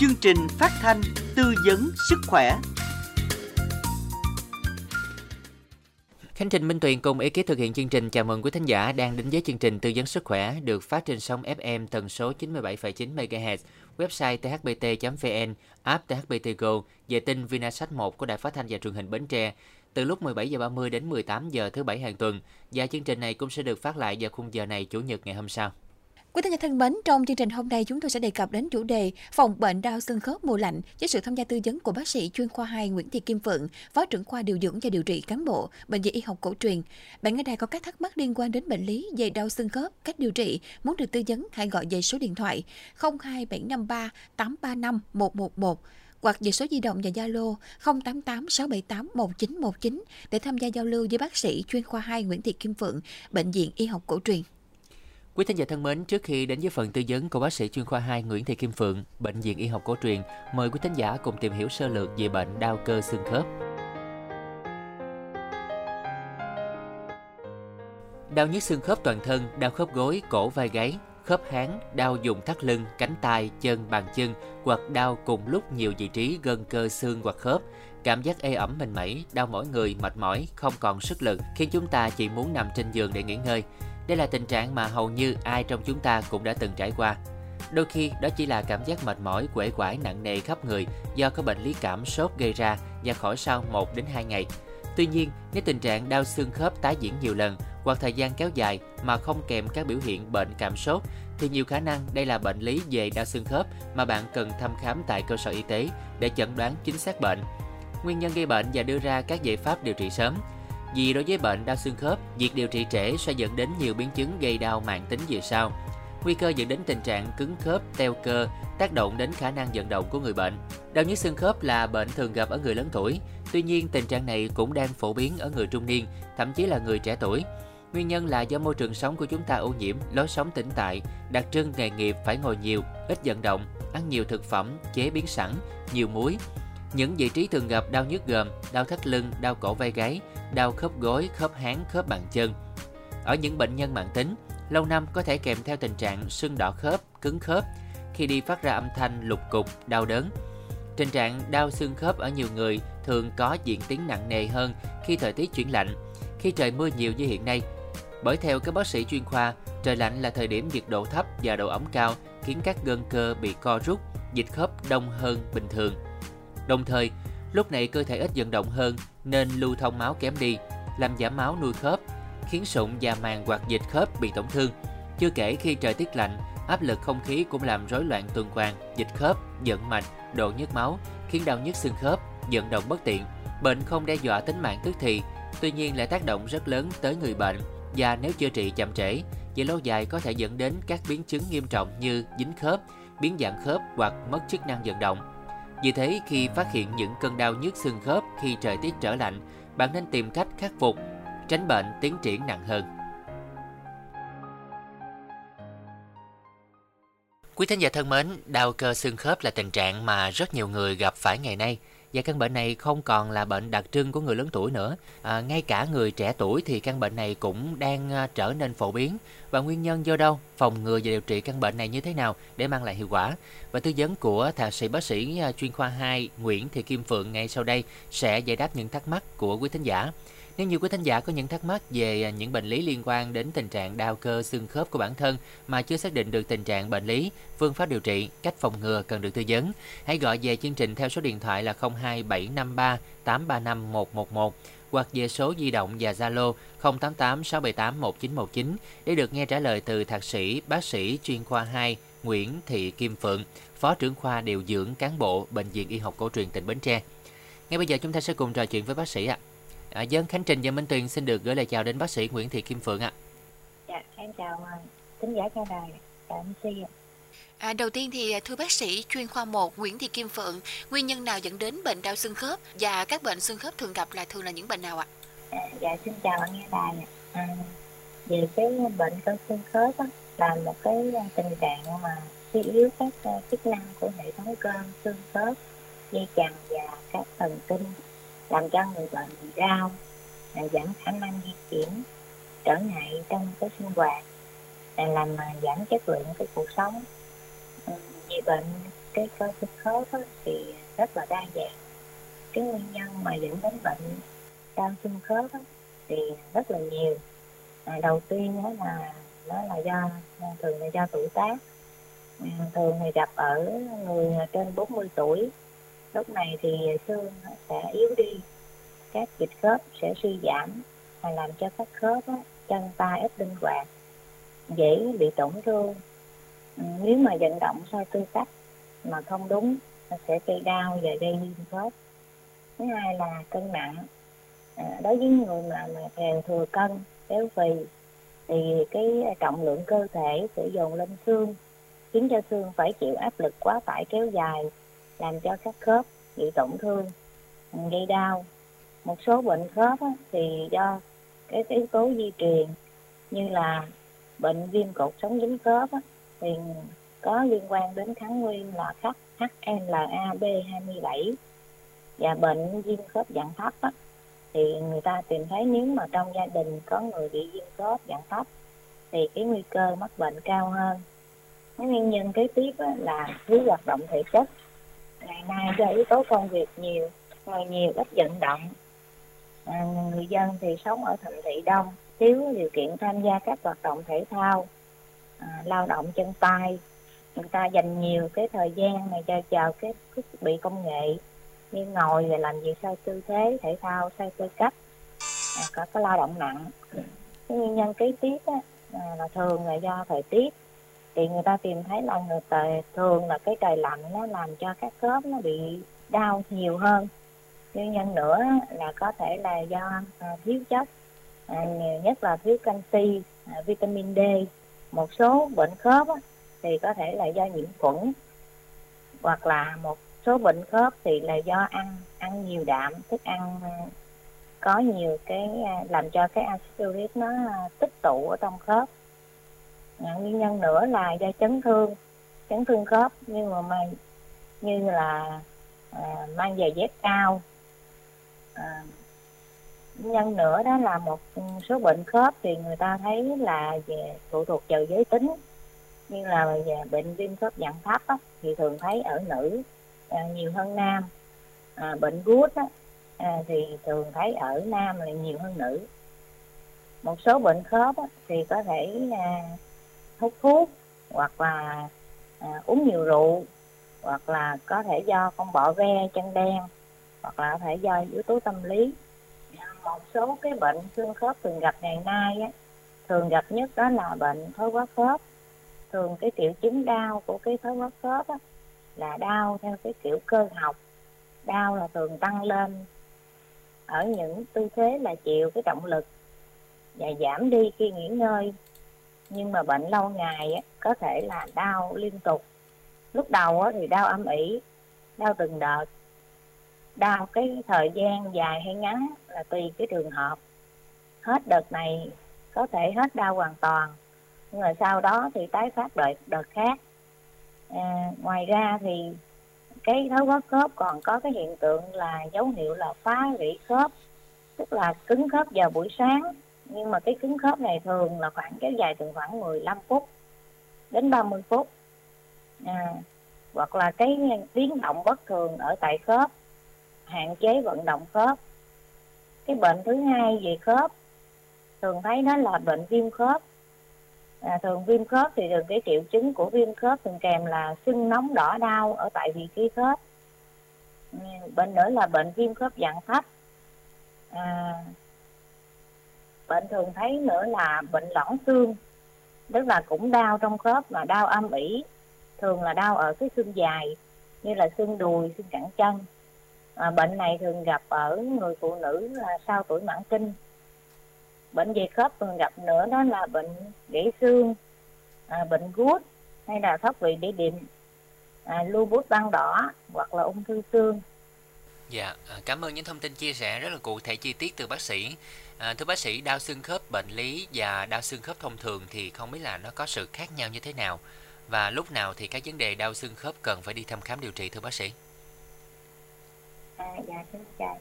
chương trình phát thanh tư vấn sức khỏe. Khánh Trình Minh Tuyền cùng ekip thực hiện chương trình chào mừng quý thính giả đang đến với chương trình tư vấn sức khỏe được phát trên sóng FM tần số 97,9 MHz, website thbt.vn, app THBT Go, vệ tinh Vinasat 1 của Đài Phát thanh và Truyền hình Bến Tre từ lúc 17 giờ 30 đến 18 giờ thứ bảy hàng tuần và chương trình này cũng sẽ được phát lại vào khung giờ này chủ nhật ngày hôm sau. Quý thính giả thân mến, trong chương trình hôm nay chúng tôi sẽ đề cập đến chủ đề phòng bệnh đau xương khớp mùa lạnh với sự tham gia tư vấn của bác sĩ chuyên khoa 2 Nguyễn Thị Kim Phượng, phó trưởng khoa điều dưỡng và điều trị cán bộ bệnh viện y học cổ truyền. Bạn nghe đây có các thắc mắc liên quan đến bệnh lý về đau xương khớp, cách điều trị, muốn được tư vấn hãy gọi về số điện thoại 02753 835 111 hoặc về số di động và Zalo 088 678 1919 để tham gia giao lưu với bác sĩ chuyên khoa 2 Nguyễn Thị Kim Phượng, bệnh viện y học cổ truyền. Quý thính giả thân mến, trước khi đến với phần tư vấn của bác sĩ chuyên khoa 2 Nguyễn Thị Kim Phượng, bệnh viện y học cổ truyền, mời quý thính giả cùng tìm hiểu sơ lược về bệnh đau cơ xương khớp. Đau nhức xương khớp toàn thân, đau khớp gối, cổ vai gáy, khớp háng, đau dùng thắt lưng, cánh tay, chân, bàn chân hoặc đau cùng lúc nhiều vị trí gân cơ xương hoặc khớp. Cảm giác ê ẩm mình mẩy, đau mỏi người, mệt mỏi, không còn sức lực khiến chúng ta chỉ muốn nằm trên giường để nghỉ ngơi. Đây là tình trạng mà hầu như ai trong chúng ta cũng đã từng trải qua. Đôi khi đó chỉ là cảm giác mệt mỏi, quể quải nặng nề khắp người do có bệnh lý cảm sốt gây ra và khỏi sau 1 đến 2 ngày. Tuy nhiên, nếu tình trạng đau xương khớp tái diễn nhiều lần hoặc thời gian kéo dài mà không kèm các biểu hiện bệnh cảm sốt thì nhiều khả năng đây là bệnh lý về đau xương khớp mà bạn cần thăm khám tại cơ sở y tế để chẩn đoán chính xác bệnh, nguyên nhân gây bệnh và đưa ra các giải pháp điều trị sớm. Vì đối với bệnh đau xương khớp, việc điều trị trễ sẽ dẫn đến nhiều biến chứng gây đau mạng tính về sau. Nguy cơ dẫn đến tình trạng cứng khớp, teo cơ, tác động đến khả năng vận động của người bệnh. Đau nhức xương khớp là bệnh thường gặp ở người lớn tuổi, tuy nhiên tình trạng này cũng đang phổ biến ở người trung niên, thậm chí là người trẻ tuổi. Nguyên nhân là do môi trường sống của chúng ta ô nhiễm, lối sống tĩnh tại, đặc trưng nghề nghiệp phải ngồi nhiều, ít vận động, ăn nhiều thực phẩm chế biến sẵn, nhiều muối. Những vị trí thường gặp đau nhức gồm đau thắt lưng, đau cổ vai gáy, đau khớp gối, khớp háng, khớp bàn chân. Ở những bệnh nhân mạng tính, lâu năm có thể kèm theo tình trạng sưng đỏ khớp, cứng khớp, khi đi phát ra âm thanh lục cục, đau đớn. Tình trạng đau xương khớp ở nhiều người thường có diễn tiến nặng nề hơn khi thời tiết chuyển lạnh, khi trời mưa nhiều như hiện nay. Bởi theo các bác sĩ chuyên khoa, trời lạnh là thời điểm nhiệt độ thấp và độ ẩm cao khiến các gân cơ bị co rút, dịch khớp đông hơn bình thường. Đồng thời, lúc này cơ thể ít vận động hơn nên lưu thông máu kém đi, làm giảm máu nuôi khớp, khiến sụn và màng hoặc dịch khớp bị tổn thương. Chưa kể khi trời tiết lạnh, áp lực không khí cũng làm rối loạn tuần hoàn, dịch khớp, giận mạch, độ nhức máu, khiến đau nhức xương khớp, vận động bất tiện. Bệnh không đe dọa tính mạng tức thì, tuy nhiên lại tác động rất lớn tới người bệnh và nếu chữa trị chậm trễ, về lâu dài có thể dẫn đến các biến chứng nghiêm trọng như dính khớp, biến dạng khớp hoặc mất chức năng vận động. Vì thế, khi phát hiện những cơn đau nhức xương khớp khi trời tiết trở lạnh, bạn nên tìm cách khắc phục, tránh bệnh tiến triển nặng hơn. Quý thính giả thân mến, đau cơ xương khớp là tình trạng mà rất nhiều người gặp phải ngày nay và căn bệnh này không còn là bệnh đặc trưng của người lớn tuổi nữa. À, ngay cả người trẻ tuổi thì căn bệnh này cũng đang à, trở nên phổ biến. Và nguyên nhân do đâu? Phòng ngừa và điều trị căn bệnh này như thế nào để mang lại hiệu quả? Và tư vấn của thạc sĩ bác sĩ à, chuyên khoa 2 Nguyễn Thị Kim Phượng ngay sau đây sẽ giải đáp những thắc mắc của quý thính giả. Nếu như quý thính giả có những thắc mắc về à, những bệnh lý liên quan đến tình trạng đau cơ xương khớp của bản thân mà chưa xác định được tình trạng bệnh lý, phương pháp điều trị, cách phòng ngừa cần được tư vấn, hãy gọi về chương trình theo số điện thoại là 02753 835 111 hoặc về số di động và Zalo 088 678 1919 để được nghe trả lời từ thạc sĩ bác sĩ chuyên khoa 2 Nguyễn Thị Kim Phượng, Phó trưởng khoa điều dưỡng cán bộ Bệnh viện Y học cổ truyền tỉnh Bến Tre. Ngay bây giờ chúng ta sẽ cùng trò chuyện với bác sĩ ạ. À, dân Khánh Trình và Minh Tuyền xin được gửi lời chào đến bác sĩ Nguyễn Thị Kim Phượng ạ. Dạ, em chào khán giả cha đài, chào MC ạ. À, đầu tiên thì thưa bác sĩ chuyên khoa 1 Nguyễn Thị Kim Phượng, nguyên nhân nào dẫn đến bệnh đau xương khớp và các bệnh xương khớp thường gặp là thường là những bệnh nào ạ? À, dạ xin chào anh nghe đài. À, về cái bệnh cơ xương khớp á, là một cái tình trạng mà suy yếu các chức năng của hệ thống cơ xương khớp, dây chằng và các thần kinh làm cho người bệnh bị đau, giảm khả năng di chuyển, trở ngại trong cái sinh hoạt, làm giảm chất lượng cái cuộc sống. Ừ, vì bệnh cái cơ xương khớp thì rất là đa dạng. Cái nguyên nhân mà dẫn đến bệnh đau xương khớp thì rất là nhiều. À, đầu tiên đó là nó là do thường là do tuổi tác. Ừ, thường thì gặp ở người trên 40 tuổi lúc này thì xương sẽ yếu đi. Các dịch khớp sẽ suy giảm và làm cho các khớp á, chân tay ít linh hoạt dễ bị tổn thương. Ừ, nếu mà vận động sai tư cách mà không đúng sẽ gây đau và gây viêm khớp. Thứ hai là cân nặng. À, đối với người mà, mà thèm thừa cân béo phì thì cái trọng lượng cơ thể sẽ dồn lên xương khiến cho xương phải chịu áp lực quá tải kéo dài làm cho các khớp bị tổn thương gây đau. Một số bệnh khớp á, thì do cái yếu tố di truyền như là bệnh viêm cột sống dính khớp á, thì có liên quan đến kháng nguyên là HLA-B27 và bệnh viêm khớp dạng thấp á, thì người ta tìm thấy nếu mà trong gia đình có người bị viêm khớp dạng thấp thì cái nguy cơ mắc bệnh cao hơn. Cái nguyên nhân kế tiếp á, là thiếu hoạt động thể chất ngày nay do yếu tố công việc nhiều ngồi nhiều ít vận động. À, người dân thì sống ở thành thị đông thiếu điều kiện tham gia các hoạt động thể thao à, lao động chân tay. Người ta dành nhiều cái thời gian này cho chờ cái thiết bị công nghệ như ngồi và làm việc sai tư thế thể thao sai tư cách à, có cái lao động nặng. Cái nguyên nhân kế tiếp á, à, là thường là do thời tiết thì người ta tìm thấy là người ta thường là cái trời lạnh nó làm cho các khớp nó bị đau nhiều hơn. Nguyên nhân nữa là có thể là do à, thiếu chất à, nhất là thiếu canxi à, vitamin D. Một số bệnh khớp á, thì có thể là do nhiễm khuẩn hoặc là một số bệnh khớp thì là do ăn ăn nhiều đạm thức ăn à, có nhiều cái à, làm cho cái axit uric nó à, tích tụ ở trong khớp à, nguyên nhân nữa là do chấn thương chấn thương khớp. Nhưng mà mang như là à, mang giày dép cao. À, nhân nữa đó là một số bệnh khớp thì người ta thấy là về phụ thuộc vào giới tính. Như là về bệnh viêm khớp dạng thấp á, thì thường thấy ở nữ à, nhiều hơn nam. À, bệnh gút á, à, thì thường thấy ở nam là nhiều hơn nữ. Một số bệnh khớp á, thì có thể à, hút thuốc hoặc là à, uống nhiều rượu hoặc là có thể do con bọ ve chân đen hoặc là có thể do yếu tố tâm lý. Một số cái bệnh xương khớp thường gặp ngày nay á, thường gặp nhất đó là bệnh thói quá khớp. Thường cái triệu chứng đau của cái thói quá khớp á, là đau theo cái kiểu cơ học. Đau là thường tăng lên ở những tư thế là chịu cái trọng lực và giảm đi khi nghỉ ngơi nhưng mà bệnh lâu ngày á, có thể là đau liên tục. Lúc đầu á, thì đau âm ỉ đau từng đợt. Đau cái thời gian dài hay ngắn là tùy cái trường hợp. Hết đợt này có thể hết đau hoàn toàn. Nhưng mà sau đó thì tái phát đợt đợt khác. À, ngoài ra thì cái thói quá khớp còn có cái hiện tượng là dấu hiệu là phá rỉ khớp tức là cứng khớp vào buổi sáng nhưng mà cái cứng khớp này thường là khoảng kéo dài từ khoảng 15 phút đến 30 phút. À, hoặc là cái tiếng động bất thường ở tại khớp hạn chế vận động khớp. Cái bệnh thứ hai về khớp thường thấy đó là bệnh viêm khớp. À, thường viêm khớp thì thường cái triệu chứng của viêm khớp thường kèm là sưng nóng đỏ đau ở tại vị trí khớp. Ừ, bệnh nữa là bệnh viêm khớp dạng thấp. À, bệnh thường thấy nữa là bệnh lõng xương tức là cũng đau trong khớp mà đau âm ỉ thường là đau ở cái xương dài như là xương đùi xương cẳng chân. À, bệnh này thường gặp ở người phụ nữ là sau tuổi mãn kinh. Bệnh về khớp thường gặp nữa đó là bệnh gãy xương à, bệnh gút hay là thoát vị đĩa đệm à, lưu bút ban đỏ hoặc là ung thư xương. Dạ, à, cảm ơn những thông tin chia sẻ rất là cụ thể chi tiết từ bác sĩ. À, thưa bác sĩ, đau xương khớp bệnh lý và đau xương khớp thông thường thì không biết là nó có sự khác nhau như thế nào và lúc nào thì các vấn đề đau xương khớp cần phải đi thăm khám điều trị thưa bác sĩ? À, dạ thưa chào.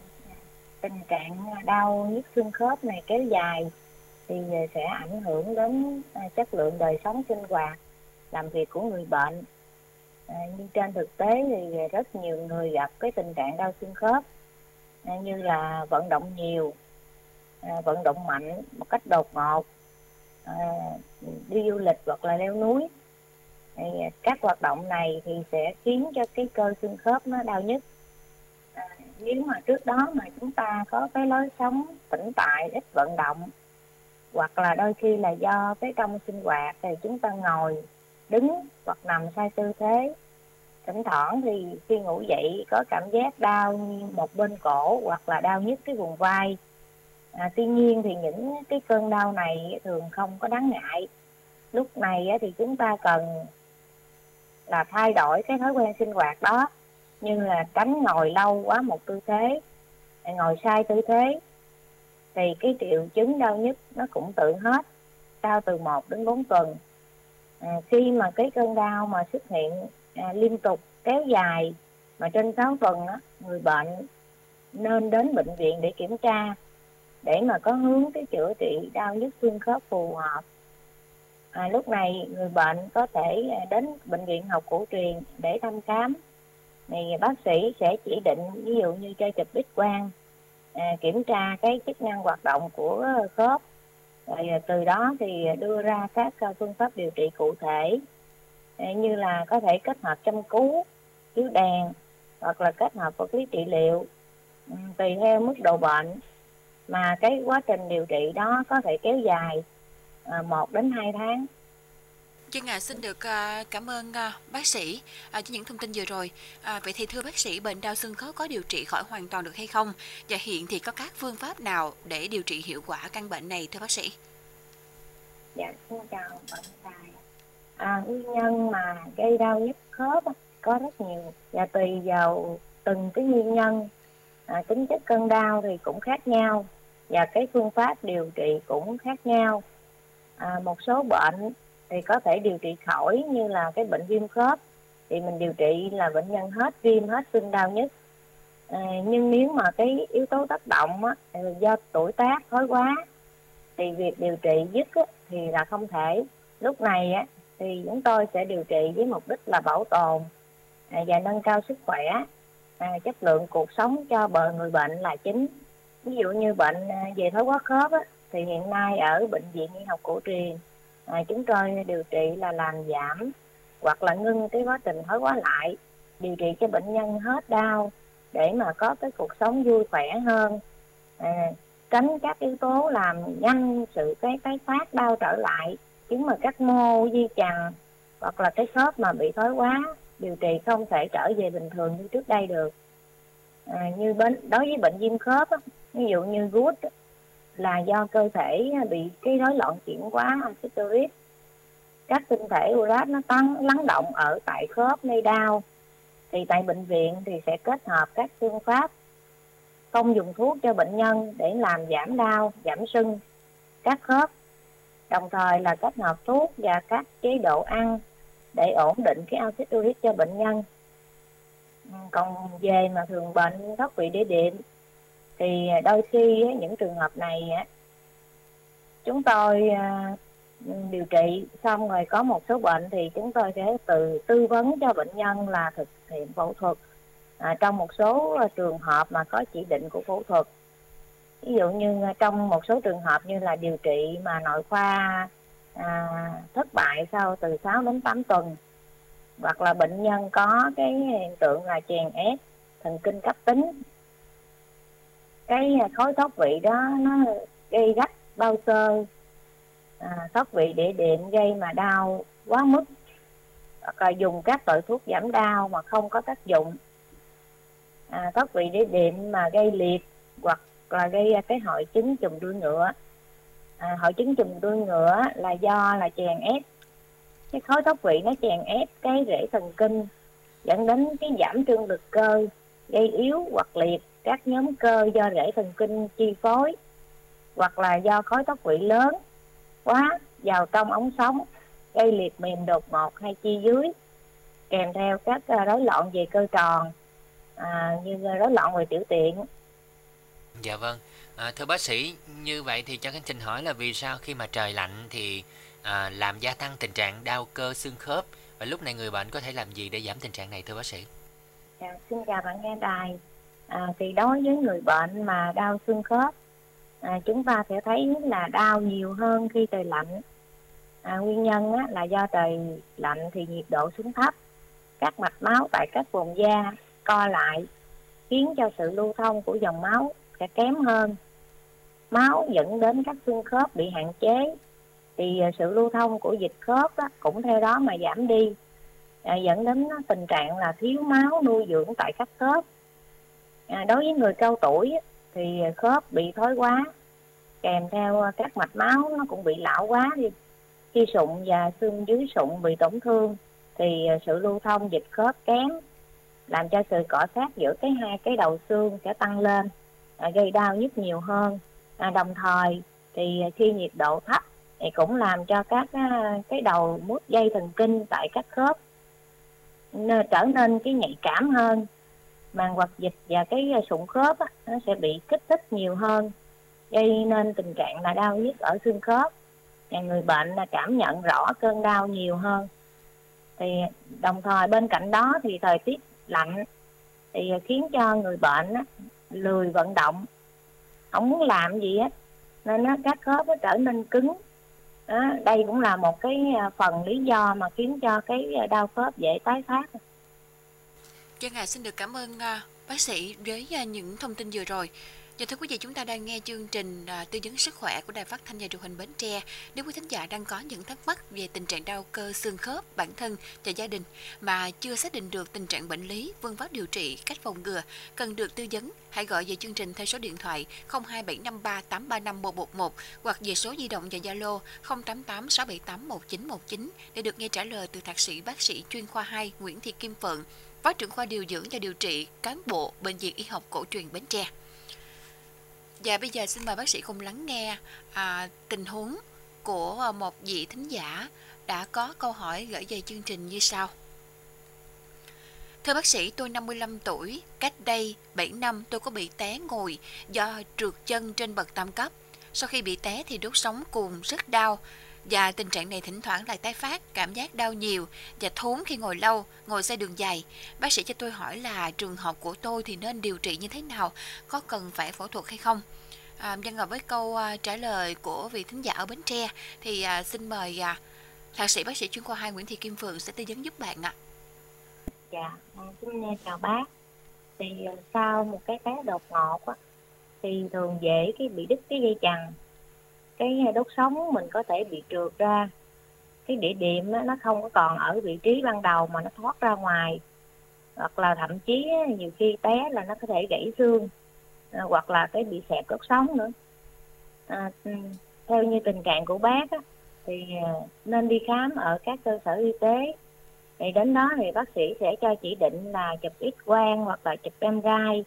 Tình trạng đau nhức xương khớp này kéo dài thì sẽ ảnh hưởng đến à, chất lượng đời sống sinh hoạt, làm việc của người bệnh. à, nhưng trên thực tế thì rất nhiều người gặp cái tình trạng đau xương khớp à, như là vận động nhiều À, vận động mạnh một cách đột ngột à, đi du lịch hoặc là leo núi. Thì các hoạt động này thì sẽ khiến cho cái cơ xương khớp nó đau nhức à, nếu mà trước đó mà chúng ta có cái lối sống tĩnh tại ít vận động hoặc là đôi khi là do cái trong sinh hoạt thì chúng ta ngồi đứng hoặc nằm sai tư thế thỉnh thoảng thì khi ngủ dậy có cảm giác đau một bên cổ hoặc là đau nhức cái vùng vai à, tuy nhiên thì những cái cơn đau này thường không có đáng ngại. Lúc này thì chúng ta cần là thay đổi cái thói quen sinh hoạt đó như là tránh ngồi lâu quá một tư thế à, ngồi sai tư thế thì cái triệu chứng đau nhức nó cũng tự hết đau từ 1 đến 4 tuần. À, khi mà cái cơn đau mà xuất hiện à, liên tục kéo dài mà trên 6 tuần đó, người bệnh nên đến bệnh viện để kiểm tra để mà có hướng cái chữa trị đau nhức xương khớp phù hợp. À, lúc này người bệnh có thể à, đến bệnh viện học cổ truyền để thăm khám. Thì bác sĩ sẽ chỉ định ví dụ như cho chụp x quang à, kiểm tra cái chức năng hoạt động của khớp. Rồi à, từ đó thì đưa ra các à, phương pháp điều trị cụ thể như là có thể kết hợp châm cứu chiếu đèn hoặc là kết hợp vật lý trị liệu ừ, tùy theo mức độ bệnh mà cái quá trình điều trị đó có thể kéo dài à, 1 đến 2 tháng Chân à, xin được à, cảm ơn à, bác sĩ à, cho những thông tin vừa rồi. À, vậy thì thưa bác sĩ, bệnh đau xương khớp có điều trị khỏi hoàn toàn được hay không? Và hiện thì có các phương pháp nào để điều trị hiệu quả căn bệnh này thưa bác sĩ? Dạ, xin chào bạn Tài. À, nguyên nhân mà gây đau nhức khớp có rất nhiều và tùy vào từng cái nguyên nhân à, tính chất cơn đau thì cũng khác nhau và cái phương pháp điều trị cũng khác nhau. À, một số bệnh thì có thể điều trị khỏi như là cái bệnh viêm khớp thì mình điều trị là bệnh nhân hết viêm hết sưng đau nhất. À, nhưng nếu mà cái yếu tố tác động á, do tuổi tác thói quá thì việc điều trị dứt á, thì là không thể. Lúc này á, thì chúng tôi sẽ điều trị với mục đích là bảo tồn à, và nâng cao sức khỏe. À, chất lượng cuộc sống cho bờ người bệnh là chính ví dụ như bệnh à, về thói quá khớp á, thì hiện nay ở bệnh viện y học cổ truyền à, chúng tôi điều trị là làm giảm hoặc là ngưng cái quá trình thói quá lại điều trị cho bệnh nhân hết đau để mà có cái cuộc sống vui khỏe hơn. À, tránh các yếu tố làm nhanh sự cái tái phát đau trở lại chứng mà các mô di chằng hoặc là cái khớp mà bị thoái hóa điều trị không thể trở về bình thường như trước đây được. À, như bên đối với bệnh viêm khớp ví dụ như gút là do cơ thể bị cái rối loạn chuyển hóa axit uric các tinh thể urat nó tăng, lắng động ở tại khớp nơi đau. Thì tại bệnh viện thì sẽ kết hợp các phương pháp không dùng thuốc cho bệnh nhân để làm giảm đau, giảm sưng các khớp. Đồng thời là kết hợp thuốc và các chế độ ăn để ổn định cái axit uric cho bệnh nhân. Còn về mà thường bệnh thoát vị đĩa đệm thì à, đôi khi những trường hợp này chúng tôi à, điều trị xong rồi có một số bệnh thì chúng tôi sẽ từ tư vấn cho bệnh nhân là thực hiện phẫu thuật. À, trong một số à, trường hợp mà có chỉ định của phẫu thuật. Ví dụ như trong một số trường hợp như là điều trị mà nội khoa à, thất bại sau từ 6 đến 8 tuần hoặc là bệnh nhân có cái hiện tượng là chèn ép thần kinh cấp tính cái khối thoát vị đó nó gây rách bao cơ à, thoát vị địa điện gây mà đau quá mức. Hoặc là dùng các loại thuốc giảm đau mà không có tác dụng. À, thoát vị địa điện mà gây liệt hoặc là gây cái hội chứng trùng đuôi ngựa. À, hội chứng trùng đuôi ngựa là do là chèn ép. Cái khối thoát vị nó chèn ép cái rễ thần kinh dẫn đến cái giảm trương lực cơ gây yếu hoặc liệt các nhóm cơ do rễ thần kinh chi phối hoặc là do khối thoát vị lớn quá vào trong ống sống gây liệt mềm đột ngột hay chi dưới kèm theo các à, rối loạn về cơ tròn à, như rối loạn về tiểu tiện dạ vâng à, thưa bác sĩ như vậy thì cho khánh trình hỏi là vì sao khi mà trời lạnh thì à, làm gia tăng tình trạng đau cơ xương khớp Và lúc này người bệnh có thể làm gì để giảm tình trạng này thưa bác sĩ? Dạ, xin chào bạn nghe đài. À, thì đối với người bệnh mà đau xương khớp, à, chúng ta sẽ thấy là đau nhiều hơn khi trời lạnh. À, nguyên nhân á, là do trời lạnh thì nhiệt độ xuống thấp, các mạch máu tại các vùng da co lại, khiến cho sự lưu thông của dòng máu sẽ kém hơn. Máu dẫn đến các xương khớp bị hạn chế, thì à, sự lưu thông của dịch khớp á, cũng theo đó mà giảm đi à, dẫn đến tình trạng là thiếu máu nuôi dưỡng tại các khớp à, đối với người cao tuổi thì khớp bị thói quá kèm theo à, các mạch máu nó cũng bị lão quá đi. Khi sụn và xương dưới sụn bị tổn thương thì à, sự lưu thông dịch khớp kém làm cho sự cọ sát giữa cái hai cái đầu xương sẽ tăng lên à, gây đau nhức nhiều hơn. À, đồng thời thì khi nhiệt độ thấp thì cũng làm cho các à, cái đầu mút dây thần kinh tại các khớp trở nên cái nhạy cảm hơn màng hoạt dịch và cái ờ, sụn khớp á, nó sẽ bị kích thích nhiều hơn gây nên tình trạng là đau nhức ở xương khớp. Và người bệnh là cảm nhận rõ cơn đau nhiều hơn. Thì đồng thời bên cạnh đó thì thời tiết lạnh thì ờ, khiến cho người bệnh á, lười vận động không muốn làm gì hết nên nó các khớp nó trở nên cứng. Đó, đây cũng là một cái ờ, phần lý do mà khiến cho cái đau khớp dễ tái phát. Dân à, xin được cảm ơn uh, bác sĩ với uh, những thông tin vừa rồi. Và thưa quý vị, chúng ta đang nghe chương trình uh, tư vấn sức khỏe của Đài Phát thanh và Truyền hình Bến Tre. Nếu quý thính giả đang có những thắc mắc về tình trạng đau cơ xương khớp bản thân và gia đình mà chưa xác định được tình trạng bệnh lý, phương pháp điều trị, cách phòng ngừa, cần được tư vấn, hãy gọi về chương trình theo số điện thoại 02753835111 hoặc về số di động và Zalo 0886781919 để được nghe trả lời từ thạc sĩ bác sĩ chuyên khoa 2 Nguyễn Thị Kim Phượng, Phó trưởng khoa điều dưỡng và điều trị cán bộ Bệnh viện Y học cổ truyền Bến Tre. Và bây giờ xin mời bác sĩ cùng lắng nghe à, tình huống của một vị thính giả đã có câu hỏi gửi về chương trình như sau. Thưa bác sĩ, tôi 55 tuổi, cách đây 7 năm tôi có bị té ngồi do trượt chân trên bậc tam cấp. Sau khi bị té thì đốt sống cùng rất đau và tình trạng này thỉnh thoảng lại tái phát, cảm giác đau nhiều và thốn khi ngồi lâu, ngồi xe đường dài. Bác sĩ cho tôi hỏi là trường hợp của tôi thì nên điều trị như thế nào, có cần phải phẫu thuật hay không? À, nhân ngồi với câu à, trả lời của vị thính giả ở Bến Tre thì à, xin mời à, thạc sĩ bác sĩ chuyên khoa 2 Nguyễn Thị Kim Phượng sẽ tư vấn giúp bạn ạ. Dạ, à, xin chào bác. Thì à, sau một cái té đột ngột á, thì thường dễ cái bị đứt cái dây chằng cái đốt sống mình có thể bị trượt ra. Cái địa điểm nó không có còn ở vị trí ban đầu mà nó thoát ra ngoài. Hoặc là thậm chí nhiều khi té là nó có thể gãy xương à, hoặc là cái bị xẹp đốt sống nữa. À, ừ, theo như tình trạng của bác á, thì à, nên đi khám ở các cơ sở y tế. Thì đến đó thì bác sĩ sẽ cho chỉ định là chụp x quang hoặc là chụp MRI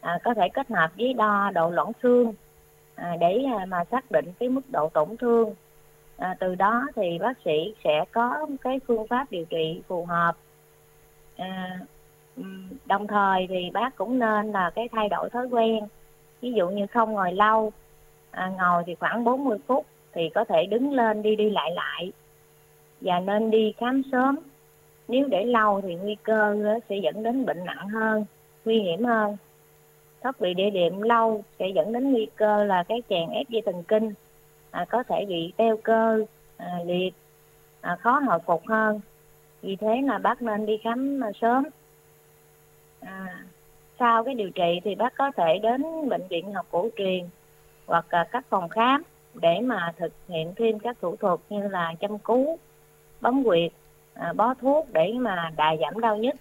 à, có thể kết hợp với đo độ loãng xương à, để à, mà xác định cái mức độ tổn thương. À, từ đó thì bác sĩ sẽ có cái phương pháp điều trị phù hợp. À, đồng thời thì bác cũng nên là cái thay đổi thói quen. Ví dụ như không ngồi lâu à, ngồi thì khoảng 40 phút thì có thể đứng lên đi đi lại lại. Và nên đi khám sớm. Nếu để lâu thì nguy cơ à, sẽ dẫn đến bệnh nặng hơn nguy hiểm hơn thoát vị địa điểm lâu sẽ dẫn đến nguy cơ là cái chèn ép dây thần kinh à, có thể bị teo cơ à, liệt à, khó hồi phục hơn. Vì thế là bác nên đi khám à, sớm. À, sau cái điều trị thì bác có thể đến bệnh viện học cổ truyền hoặc à, các phòng khám để mà thực hiện thêm các thủ thuật như là chăm cứu bấm huyệt à, bó thuốc để mà đà giảm đau nhức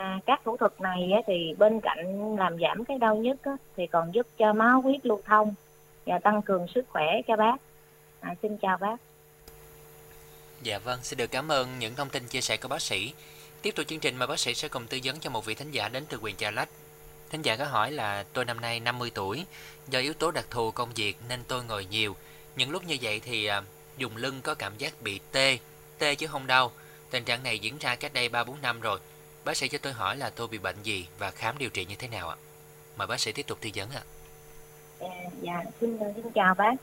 à, các thủ thuật này á, thì bên cạnh làm giảm cái đau nhức á, thì còn giúp cho máu huyết lưu thông và tăng cường sức khỏe cho bác à, xin chào bác Dạ vâng, xin được cảm ơn những thông tin chia sẻ của bác sĩ. Tiếp tục chương trình mà bác sĩ sẽ cùng tư vấn cho một vị thính giả đến từ quyền Trà Lách. Thính giả có hỏi là tôi năm nay 50 tuổi, do yếu tố đặc thù công việc nên tôi ngồi nhiều. Những lúc như vậy thì à, dùng lưng có cảm giác bị tê, tê chứ không đau. Tình trạng này diễn ra cách đây 3-4 năm rồi. Bác sĩ cho tôi hỏi là tôi bị bệnh gì và khám điều trị như thế nào ạ? Mời bác sĩ tiếp tục tư vấn ạ. À, dạ, xin, xin chào bác.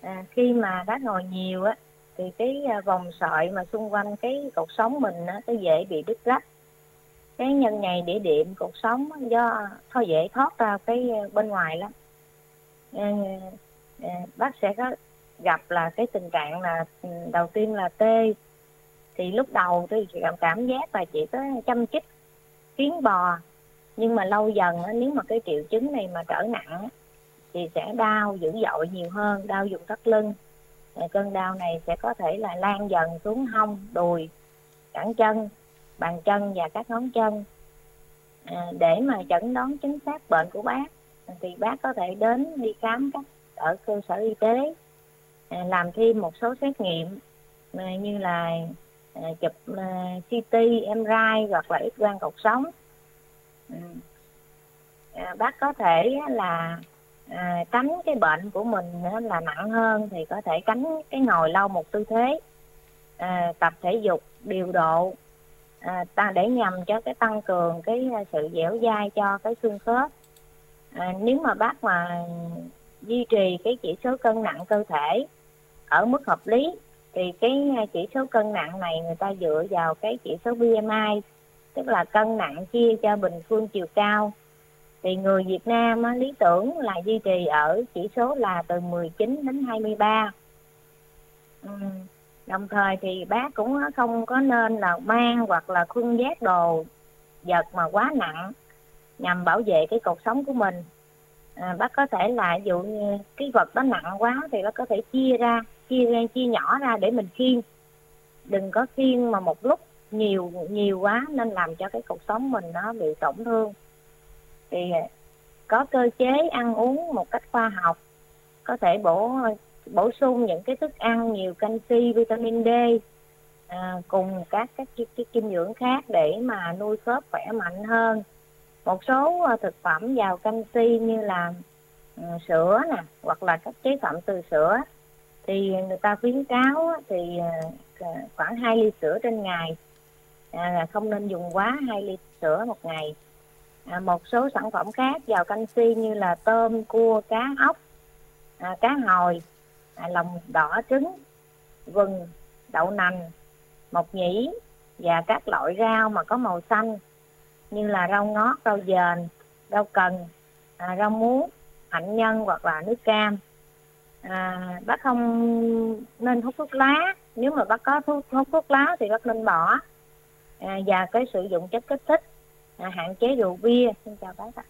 À, khi mà bác ngồi nhiều á, thì cái à, vòng sợi mà xung quanh cái cột sống mình á, nó dễ bị đứt rách cái nhân này địa điểm cột sống do thôi dễ thoát ra cái à, bên ngoài lắm à, à, bác sẽ có gặp là cái tình trạng là ừ, đầu tiên là tê thì lúc đầu tôi cảm cảm giác là chỉ có chăm chích kiến bò. Nhưng mà lâu dần nếu mà cái triệu chứng này mà trở nặng thì sẽ đau dữ dội nhiều hơn đau vùng thắt lưng. Cơn đau này sẽ có thể là lan dần xuống hông đùi cẳng chân bàn chân và các ngón chân. À, để mà chẩn đoán chính xác bệnh của bác thì bác có thể đến đi khám các ở cơ sở y tế à, làm thêm một số xét nghiệm à, như là À, chụp à, CT, MRI hoặc là X quang cột sống. Ừ. À, bác có thể là à, tránh cái bệnh của mình là nặng hơn thì có thể tránh cái ngồi lâu một tư thế. À, tập thể dục điều độ à, ta để nhằm cho cái tăng cường cái sự dẻo dai cho cái xương khớp. À, nếu mà bác mà duy trì cái chỉ số cân nặng cơ thể ở mức hợp lý thì cái à, chỉ số cân nặng này người ta dựa vào cái chỉ số BMI tức là cân nặng chia cho bình phương chiều cao. Thì người Việt Nam á, lý tưởng là duy trì ở chỉ số là từ 19 đến 23 ừ. đồng thời thì bác cũng không có nên là mang hoặc là khuân giác đồ vật mà quá nặng nhằm bảo vệ cái cột sống của mình. À, bác có thể là dụ như cái vật đó nặng quá thì bác có thể chia ra chia chia nhỏ ra để mình khiêng. Đừng có khiêng mà một lúc nhiều nhiều quá nên làm cho cái cuộc sống mình nó bị tổn thương. Thì có cơ chế ăn uống một cách khoa học có thể bổ bổ sung những cái thức ăn nhiều canxi vitamin D à, cùng các các cái cái dinh dưỡng khác để mà nuôi khớp khỏe mạnh hơn. Một số à, thực phẩm giàu canxi như là um, sữa nè hoặc là các chế phẩm từ sữa thì người ta khuyến cáo thì à, à, khoảng 2 ly sữa trên ngày. À, không nên dùng quá 2 ly sữa một ngày. À, một số sản phẩm khác giàu canxi như là tôm cua cá ốc à, cá hồi à, lòng đỏ trứng vừng đậu nành mộc nhĩ và các loại rau mà có màu xanh như là rau ngót rau dền rau cần à, rau muống hạnh nhân hoặc là nước cam à, bác không nên hút thuốc lá. Nếu mà bác có thuốc hút thuốc lá thì bác nên bỏ. À, và cái sử dụng chất kích thích à, hạn chế rượu bia. Xin chào bác ạ.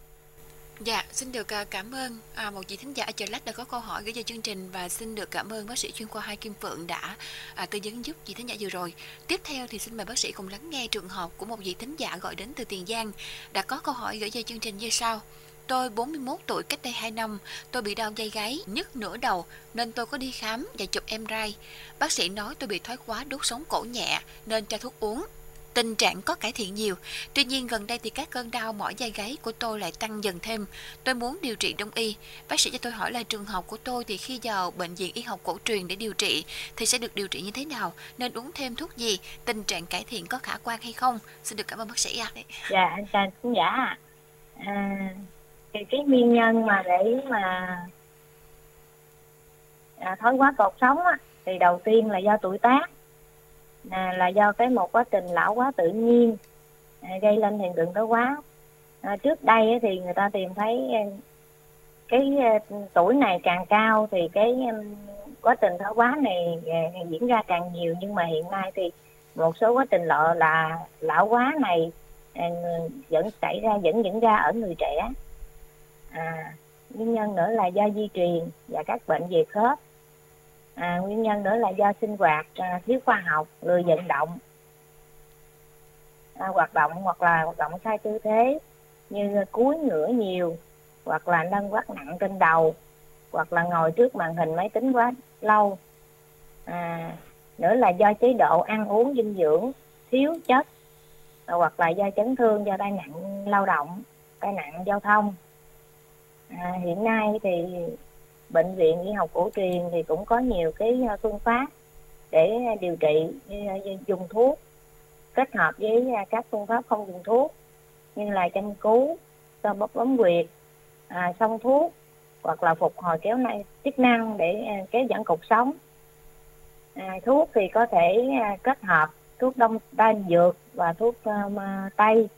Dạ, xin được à, cảm ơn. À, một vị thính giả ở chợ lách đã có câu hỏi gửi cho chương trình và xin được cảm ơn bác sĩ chuyên khoa hai Kim Phượng đã à, tư vấn giúp vị thính giả vừa rồi. Tiếp theo thì xin mời bác sĩ cùng lắng nghe trường hợp của một vị thính giả gọi đến từ Tiền Giang đã có câu hỏi gửi cho chương trình như sau. Tôi 41 tuổi cách đây 2 năm, tôi bị đau dây gáy, nhức nửa đầu nên tôi có đi khám và chụp MRI. Bác sĩ nói tôi bị thoái hóa đốt sống cổ nhẹ nên cho thuốc uống tình trạng có cải thiện nhiều. Tuy nhiên gần đây thì các cơn đau mỏi dây gáy của tôi lại tăng dần thêm. Tôi muốn điều trị đông y. Bác sĩ cho tôi hỏi là trường hợp của tôi thì khi vào bệnh viện y học cổ truyền để điều trị thì sẽ được điều trị như thế nào? Nên uống thêm thuốc gì? Tình trạng cải thiện có khả quan hay không? Xin được cảm ơn bác sĩ ạ. À. Dạ, anh chào khán giả. À, thì cái nguyên nhân mà để mà à, thói quá cột sống á, thì đầu tiên là do tuổi tác à, là do cái một quá trình lão quá tự nhiên à, gây lên hiện tượng thoái quá à, trước đây thì người ta tìm thấy à, cái à, tuổi này càng cao thì cái à, quá trình thói quá này diễn ra càng nhiều. Nhưng mà hiện nay thì một số quá trình lọ là lão quá này vẫn xảy ra vẫn diễn ra ở người trẻ à, nguyên nhân nữa là do di truyền và các bệnh về khớp. À, nguyên nhân nữa là do sinh hoạt à, thiếu khoa học lười vận động. À, hoạt động hoặc là hoạt động sai tư thế như cúi ngửa nhiều hoặc là nâng quát nặng trên đầu hoặc là ngồi trước màn hình máy tính quá lâu. À, nữa là do chế độ ăn uống dinh dưỡng thiếu chất hoặc là do chấn thương do tai nạn lao động tai nạn giao thông à, hiện nay thì bệnh viện y học cổ truyền thì cũng có nhiều cái à, phương pháp để điều trị à, dùng thuốc kết hợp với à, các phương pháp không dùng thuốc như là chăm cứu xoa bóp bấm huyệt à, xông thuốc hoặc là phục hồi kéo nay chức năng để kéo giãn cột sống. À, thuốc thì có thể kết hợp thuốc đông tan dược và thuốc um, tây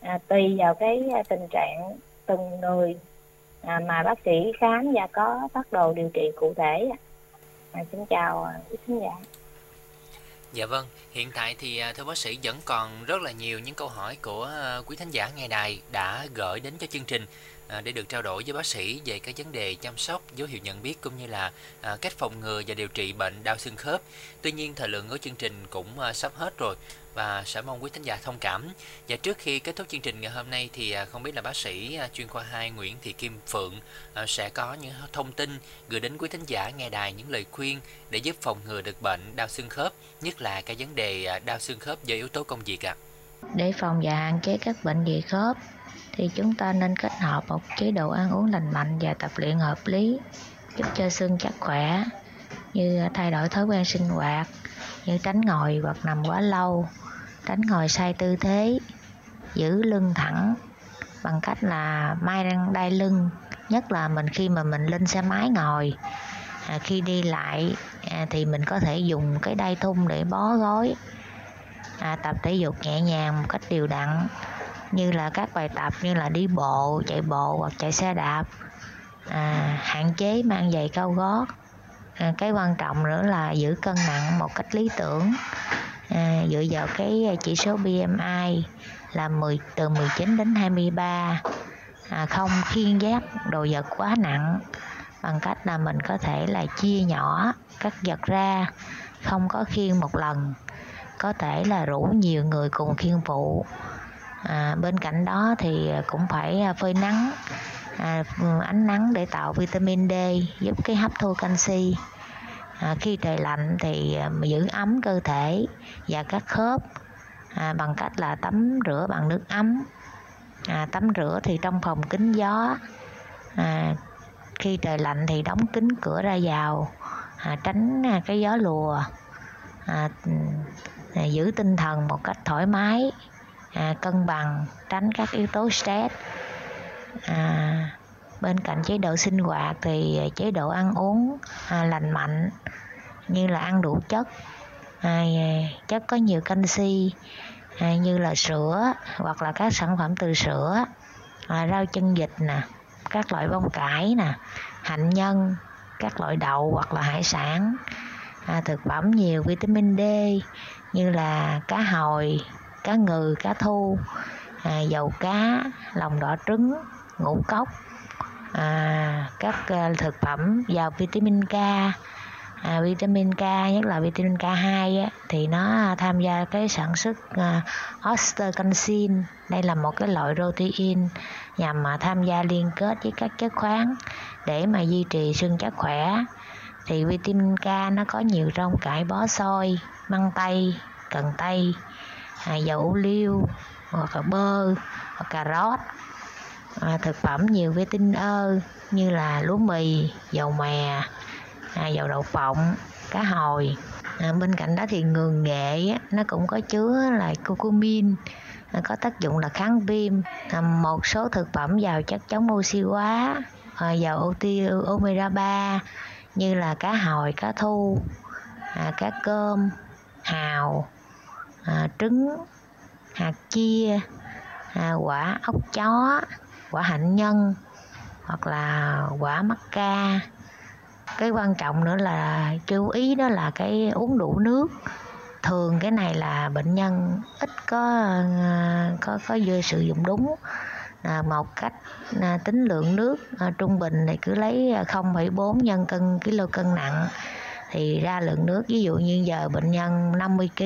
à, tùy vào cái tình trạng từng người à, mà bác sĩ khám và có phát đồ điều trị cụ thể à, xin chào à, quý khán giả. Dạ vâng, hiện tại thì à, thưa bác sĩ vẫn còn rất là nhiều những câu hỏi của à, quý thính giả nghe đài đã gửi đến cho chương trình để được trao đổi với bác sĩ về các vấn đề chăm sóc, dấu hiệu nhận biết cũng như là cách phòng ngừa và điều trị bệnh đau xương khớp. Tuy nhiên thời lượng của chương trình cũng sắp hết rồi và sẽ mong quý thính giả thông cảm. Và trước khi kết thúc chương trình ngày hôm nay thì à, không biết là bác sĩ à, chuyên khoa 2 Nguyễn Thị Kim Phượng à, sẽ có những thông tin gửi đến quý thính giả nghe đài những lời khuyên để giúp phòng ngừa được bệnh đau xương khớp, nhất là cái vấn đề đau xương khớp do yếu tố công việc ạ. À. Để phòng và hạn chế các bệnh về khớp thì chúng ta nên kết hợp một chế độ ăn uống lành mạnh và tập luyện hợp lý giúp cho xương chắc khỏe như thay đổi thói quen sinh hoạt như tránh ngồi hoặc nằm quá lâu tránh ngồi sai tư thế giữ lưng thẳng bằng cách là mai răng đai lưng. Nhất là mình khi mà mình lên xe máy ngồi à, khi đi lại à, thì mình có thể dùng cái đai thun để bó gối à, tập thể dục nhẹ nhàng một cách đều đặn như là các bài tập như là đi bộ chạy bộ hoặc chạy xe đạp. À, hạn chế mang giày cao gót. À, cái quan trọng nữa là giữ cân nặng một cách lý tưởng à, dựa vào cái à, chỉ số BMI là 10 từ 19 đến 23 à, không khiên giác đồ vật quá nặng. Bằng cách là mình có thể là chia nhỏ các vật ra không có khiên một lần. Có thể là rủ nhiều người cùng khiên phụ à, bên cạnh đó thì cũng phải à, phơi nắng à, ánh nắng để tạo vitamin D giúp cái hấp thu canxi à, khi trời lạnh thì à, giữ ấm cơ thể và các khớp à, bằng cách là tắm rửa bằng nước ấm. À, tắm rửa thì trong phòng kính gió. À, khi trời lạnh thì đóng kính cửa ra vào à, tránh à, cái gió lùa. À, à, giữ tinh thần một cách thoải mái à, cân bằng tránh các yếu tố stress. À, bên cạnh chế độ sinh hoạt thì à, chế độ ăn uống à, lành mạnh như là ăn đủ chất à, à, chất có nhiều canxi à, như là sữa hoặc là các sản phẩm từ sữa à, rau chân vịt nè các loại bông cải nè hạnh nhân các loại đậu hoặc là hải sản à, thực phẩm nhiều vitamin D như là cá hồi cá ngừ cá thu à, dầu cá lòng đỏ trứng ngũ cốc à, các ờ, thực phẩm giàu vitamin K. À, vitamin K nhất là vitamin K2 á, thì nó tham gia cái sản xuất ờ, uh, osteocalcin đây là một cái loại protein nhằm mà tham gia liên kết với các chất khoáng để mà duy trì xương chắc khỏe. Thì vitamin K nó có nhiều trong cải bó xôi măng tây cần tây à, dầu ô liu hoặc là bơ hoặc cà rốt à, thực phẩm nhiều vitamin ơ như là lúa mì dầu mè à, dầu đậu phộng cá hồi. À, bên cạnh đó thì ngừng nghệ á, nó cũng có chứa là curcumin à, có tác dụng là kháng viêm. À, một số thực phẩm giàu chất chống oxy hóa à, giàu omega 3 như là cá hồi cá thu à, cá cơm hào à, trứng hạt chia à, quả ốc chó quả hạnh nhân hoặc là quả mắc ca. Cái quan trọng nữa là chú ý đó là cái uống đủ nước. Thường cái này là bệnh nhân ít có à, có có dư sử dụng đúng. À, một cách à, tính lượng nước à, trung bình thì cứ lấy 0,4 nhân cân kilo cân nặng. Thì ra lượng nước ví dụ như giờ bệnh nhân 50 kg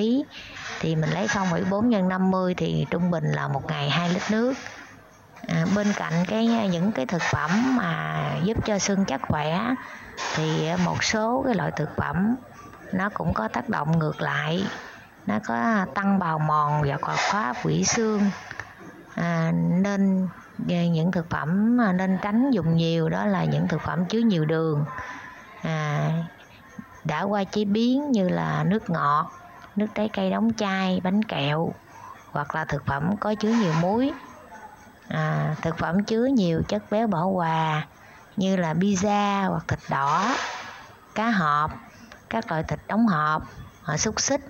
thì mình lấy 0,4 nhân 50 thì trung bình là một ngày 2 lít nước à, bên cạnh cái những cái thực phẩm mà giúp cho xương chắc khỏe thì một số cái loại thực phẩm nó cũng có tác động ngược lại. Nó có tăng bào mòn và còn khóa quỷ xương. À, nên những thực phẩm nên tránh dùng nhiều đó là những thực phẩm chứa nhiều đường. À, đã qua chế biến như là nước ngọt nước trái cây đóng chai bánh kẹo hoặc là thực phẩm có chứa nhiều muối à, thực phẩm chứa nhiều chất béo bỏ hòa như là pizza hoặc thịt đỏ cá hộp các loại thịt đóng hộp à, xúc xích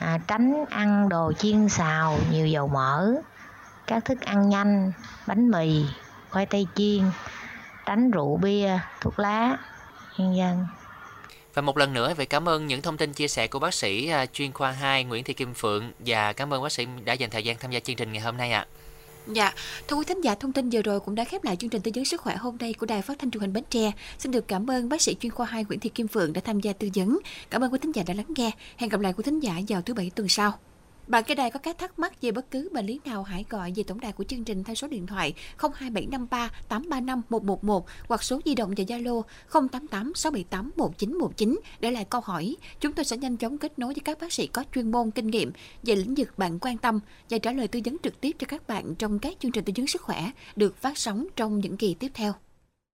à, tránh ăn đồ chiên xào nhiều dầu mỡ các thức ăn nhanh bánh mì khoai tây chiên tránh rượu bia thuốc lá nhân dân và một lần nữa, vậy cảm ơn những thông tin chia sẻ của bác sĩ à, chuyên khoa 2 Nguyễn Thị Kim Phượng và cảm ơn bác sĩ đã dành thời gian tham gia chương trình ngày hôm nay ạ. À. Dạ, thưa quý thính giả, thông tin vừa rồi cũng đã khép lại chương trình tư vấn sức khỏe hôm nay của Đài Phát thanh Truyền hình Bến Tre. Xin được cảm ơn bác sĩ chuyên khoa 2 Nguyễn Thị Kim Phượng đã tham gia tư vấn. Cảm ơn quý thính giả đã lắng nghe. Hẹn gặp lại quý thính giả vào thứ bảy tuần sau. Bạn cái đài có các thắc mắc về bất cứ bệnh lý nào hãy gọi về tổng đài của chương trình theo số điện thoại 02753 835 111 hoặc số di động và Zalo 088 678 1919 để lại câu hỏi. Chúng tôi sẽ nhanh chóng kết nối với các bác sĩ có chuyên môn kinh nghiệm về lĩnh vực bạn quan tâm và trả lời tư vấn trực tiếp cho các bạn trong các chương trình tư vấn sức khỏe được phát sóng trong những kỳ tiếp theo.